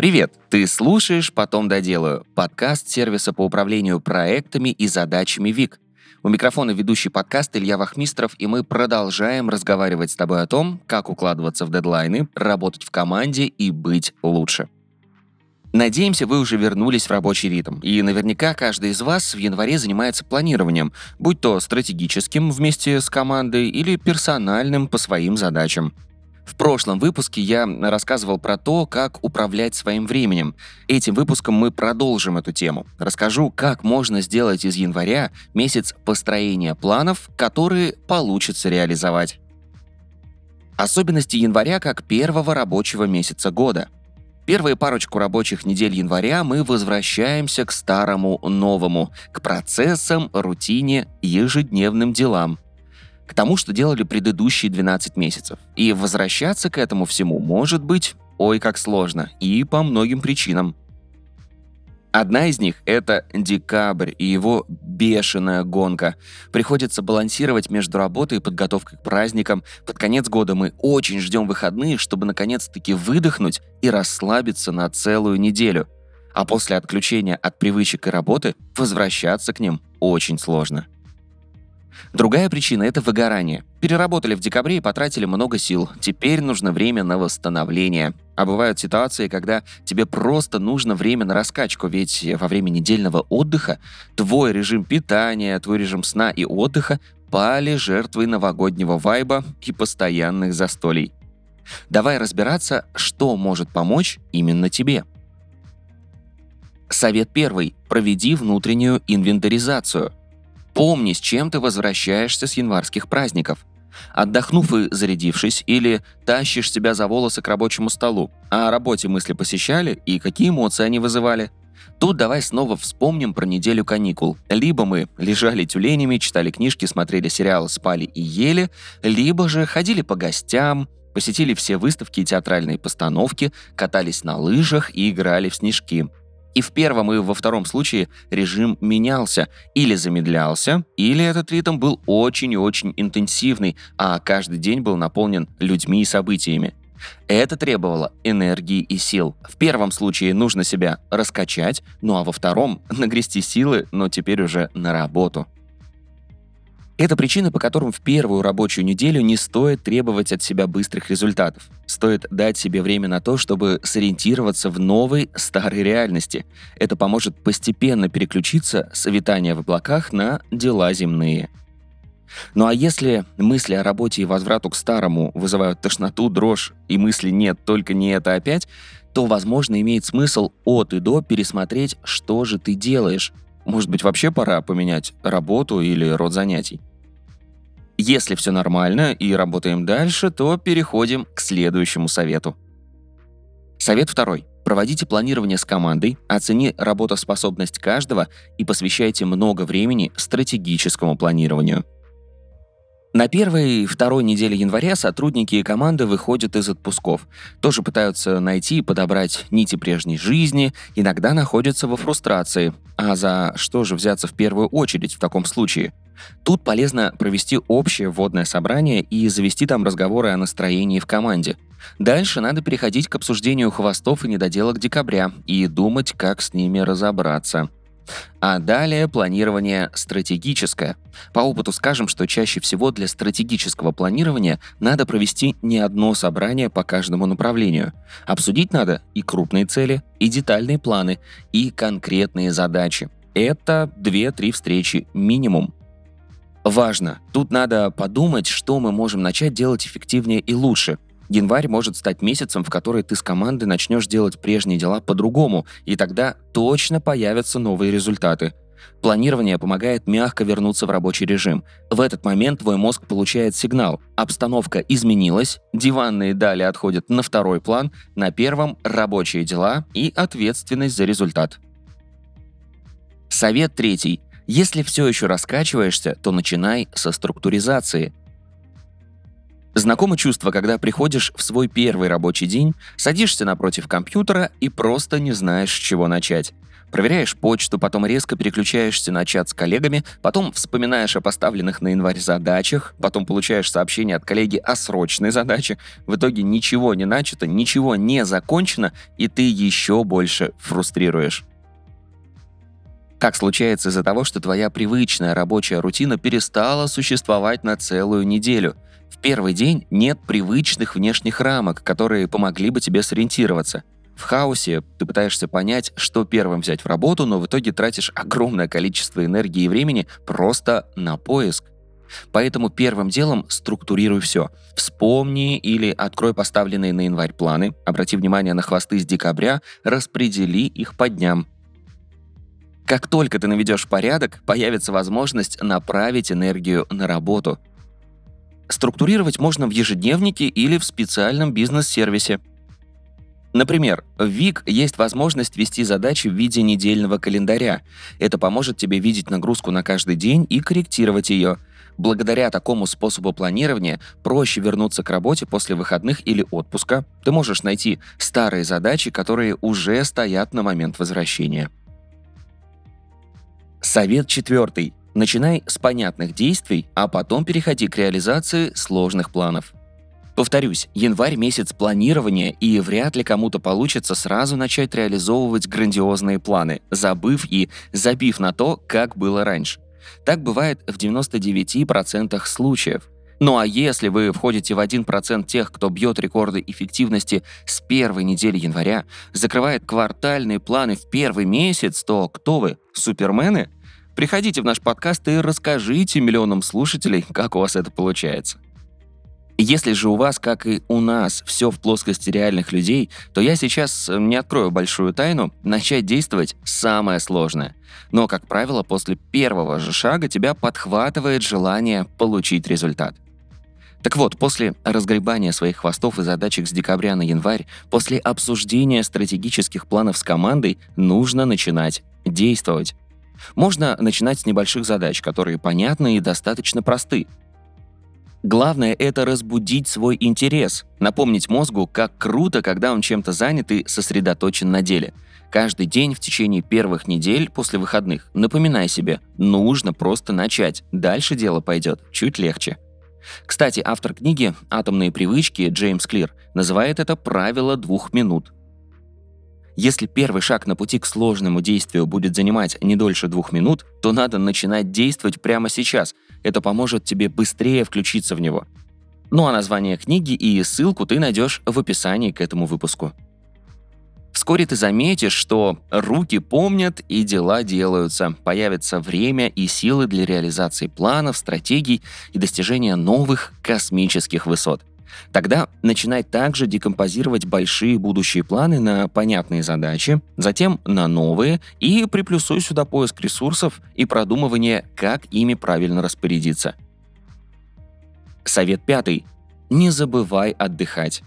Привет! Ты слушаешь «Потом доделаю» — подкаст сервиса по управлению проектами и задачами ВИК. У микрофона ведущий подкаст Илья Вахмистров, и мы продолжаем разговаривать с тобой о том, как укладываться в дедлайны, работать в команде и быть лучше. Надеемся, вы уже вернулись в рабочий ритм. И наверняка каждый из вас в январе занимается планированием, будь то стратегическим вместе с командой или персональным по своим задачам. В прошлом выпуске я рассказывал про то, как управлять своим временем. Этим выпуском мы продолжим эту тему. Расскажу, как можно сделать из января месяц построения планов, которые получится реализовать. Особенности января как первого рабочего месяца года. Первые парочку рабочих недель января мы возвращаемся к старому новому, к процессам, рутине, ежедневным делам – к тому, что делали предыдущие 12 месяцев. И возвращаться к этому всему может быть ой как сложно, и по многим причинам. Одна из них — это декабрь и его бешеная гонка. Приходится балансировать между работой и подготовкой к праздникам. Под конец года мы очень ждем выходные, чтобы наконец-таки выдохнуть и расслабиться на целую неделю. А после отключения от привычек и работы возвращаться к ним очень сложно. Другая причина – это выгорание. Переработали в декабре и потратили много сил. Теперь нужно время на восстановление. А бывают ситуации, когда тебе просто нужно время на раскачку, ведь во время недельного отдыха твой режим питания, твой режим сна и отдыха пали жертвой новогоднего вайба и постоянных застолий. Давай разбираться, что может помочь именно тебе. Совет первый. Проведи внутреннюю инвентаризацию – Помни, с чем ты возвращаешься с январских праздников. Отдохнув и зарядившись, или тащишь себя за волосы к рабочему столу, о работе мысли посещали и какие эмоции они вызывали. Тут давай снова вспомним про неделю каникул. Либо мы лежали тюленями, читали книжки, смотрели сериалы, спали и ели, либо же ходили по гостям, посетили все выставки и театральные постановки, катались на лыжах и играли в снежки. И в первом, и во втором случае режим менялся, или замедлялся, или этот ритм был очень и очень интенсивный, а каждый день был наполнен людьми и событиями. Это требовало энергии и сил. В первом случае нужно себя раскачать, ну а во втором — нагрести силы, но теперь уже на работу. Это причины, по которым в первую рабочую неделю не стоит требовать от себя быстрых результатов. Стоит дать себе время на то, чтобы сориентироваться в новой, старой реальности. Это поможет постепенно переключиться с витания в облаках на дела земные. Ну а если мысли о работе и возврату к старому вызывают тошноту, дрожь и мысли «нет, только не это опять», то, возможно, имеет смысл от и до пересмотреть, что же ты делаешь. Может быть, вообще пора поменять работу или род занятий. Если все нормально и работаем дальше, то переходим к следующему совету. Совет второй. Проводите планирование с командой, оцени работоспособность каждого и посвящайте много времени стратегическому планированию. На первой и второй неделе января сотрудники и команды выходят из отпусков. Тоже пытаются найти и подобрать нити прежней жизни, иногда находятся во фрустрации. А за что же взяться в первую очередь в таком случае? Тут полезно провести общее вводное собрание и завести там разговоры о настроении в команде. Дальше надо переходить к обсуждению хвостов и недоделок декабря и думать, как с ними разобраться. А далее планирование стратегическое. По опыту скажем, что чаще всего для стратегического планирования надо провести не одно собрание по каждому направлению. Обсудить надо и крупные цели, и детальные планы, и конкретные задачи. Это 2-3 встречи минимум. Важно. Тут надо подумать, что мы можем начать делать эффективнее и лучше. Январь может стать месяцем, в который ты с командой начнешь делать прежние дела по-другому, и тогда точно появятся новые результаты. Планирование помогает мягко вернуться в рабочий режим. В этот момент твой мозг получает сигнал. Обстановка изменилась, диванные дали отходят на второй план, на первом – рабочие дела и ответственность за результат. Совет третий. Если все еще раскачиваешься, то начинай со структуризации. Знакомо чувство, когда приходишь в свой первый рабочий день, садишься напротив компьютера и просто не знаешь, с чего начать. Проверяешь почту, потом резко переключаешься на чат с коллегами, потом вспоминаешь о поставленных на январь задачах, потом получаешь сообщение от коллеги о срочной задаче. В итоге ничего не начато, ничего не закончено, и ты еще больше фрустрируешь. Так случается из-за того, что твоя привычная рабочая рутина перестала существовать на целую неделю. В первый день нет привычных внешних рамок, которые помогли бы тебе сориентироваться. В хаосе ты пытаешься понять, что первым взять в работу, но в итоге тратишь огромное количество энергии и времени просто на поиск. Поэтому первым делом структурируй все. Вспомни или открой поставленные на январь планы, обрати внимание на хвосты с декабря, распредели их по дням. Как только ты наведешь порядок, появится возможность направить энергию на работу. Структурировать можно в ежедневнике или в специальном бизнес-сервисе. Например, в ВИК есть возможность вести задачи в виде недельного календаря. Это поможет тебе видеть нагрузку на каждый день и корректировать ее. Благодаря такому способу планирования проще вернуться к работе после выходных или отпуска. Ты можешь найти старые задачи, которые уже стоят на момент возвращения. Совет четвертый. Начинай с понятных действий, а потом переходи к реализации сложных планов. Повторюсь, январь месяц планирования, и вряд ли кому-то получится сразу начать реализовывать грандиозные планы, забыв и забив на то, как было раньше. Так бывает в 99% случаев. Ну а если вы входите в 1% тех, кто бьет рекорды эффективности с первой недели января, закрывает квартальные планы в первый месяц, то кто вы? Супермены? Приходите в наш подкаст и расскажите миллионам слушателей, как у вас это получается. Если же у вас, как и у нас, все в плоскости реальных людей, то я сейчас не открою большую тайну, начать действовать самое сложное. Но, как правило, после первого же шага тебя подхватывает желание получить результат – так вот, после разгребания своих хвостов и задачек с декабря на январь, после обсуждения стратегических планов с командой, нужно начинать действовать. Можно начинать с небольших задач, которые понятны и достаточно просты. Главное — это разбудить свой интерес, напомнить мозгу, как круто, когда он чем-то занят и сосредоточен на деле. Каждый день в течение первых недель после выходных напоминай себе, нужно просто начать, дальше дело пойдет чуть легче. Кстати, автор книги «Атомные привычки» Джеймс Клир называет это правило двух минут. Если первый шаг на пути к сложному действию будет занимать не дольше двух минут, то надо начинать действовать прямо сейчас. Это поможет тебе быстрее включиться в него. Ну а название книги и ссылку ты найдешь в описании к этому выпуску. Вскоре ты заметишь, что руки помнят и дела делаются. Появится время и силы для реализации планов, стратегий и достижения новых космических высот. Тогда начинай также декомпозировать большие будущие планы на понятные задачи, затем на новые и приплюсуй сюда поиск ресурсов и продумывание, как ими правильно распорядиться. Совет пятый. Не забывай отдыхать.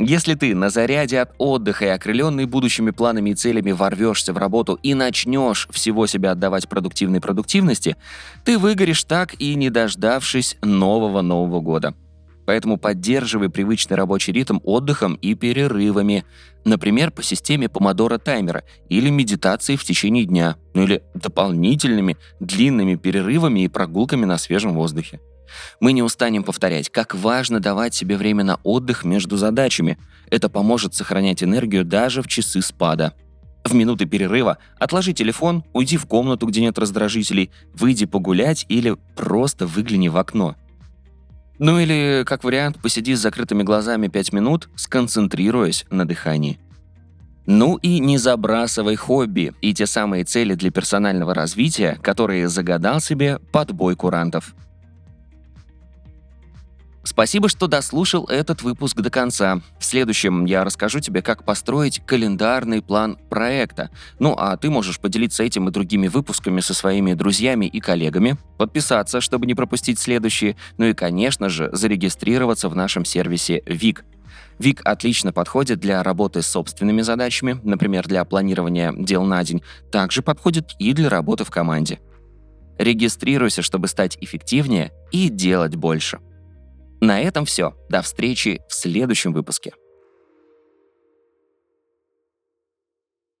Если ты на заряде от отдыха и окрыленный будущими планами и целями ворвешься в работу и начнешь всего себя отдавать продуктивной продуктивности, ты выгоришь так и не дождавшись нового Нового года. Поэтому поддерживай привычный рабочий ритм отдыхом и перерывами, например, по системе помодора таймера или медитацией в течение дня, ну или дополнительными длинными перерывами и прогулками на свежем воздухе. Мы не устанем повторять, как важно давать себе время на отдых между задачами. Это поможет сохранять энергию даже в часы спада. В минуты перерыва отложи телефон, уйди в комнату, где нет раздражителей, выйди погулять или просто выгляни в окно. Ну или, как вариант, посиди с закрытыми глазами 5 минут, сконцентрируясь на дыхании. Ну и не забрасывай хобби и те самые цели для персонального развития, которые загадал себе подбой курантов. Спасибо, что дослушал этот выпуск до конца. В следующем я расскажу тебе, как построить календарный план проекта. Ну а ты можешь поделиться этим и другими выпусками со своими друзьями и коллегами, подписаться, чтобы не пропустить следующие, ну и, конечно же, зарегистрироваться в нашем сервисе ВИК. ВИК отлично подходит для работы с собственными задачами, например, для планирования дел на день, также подходит и для работы в команде. Регистрируйся, чтобы стать эффективнее и делать больше. На этом все. До встречи в следующем выпуске.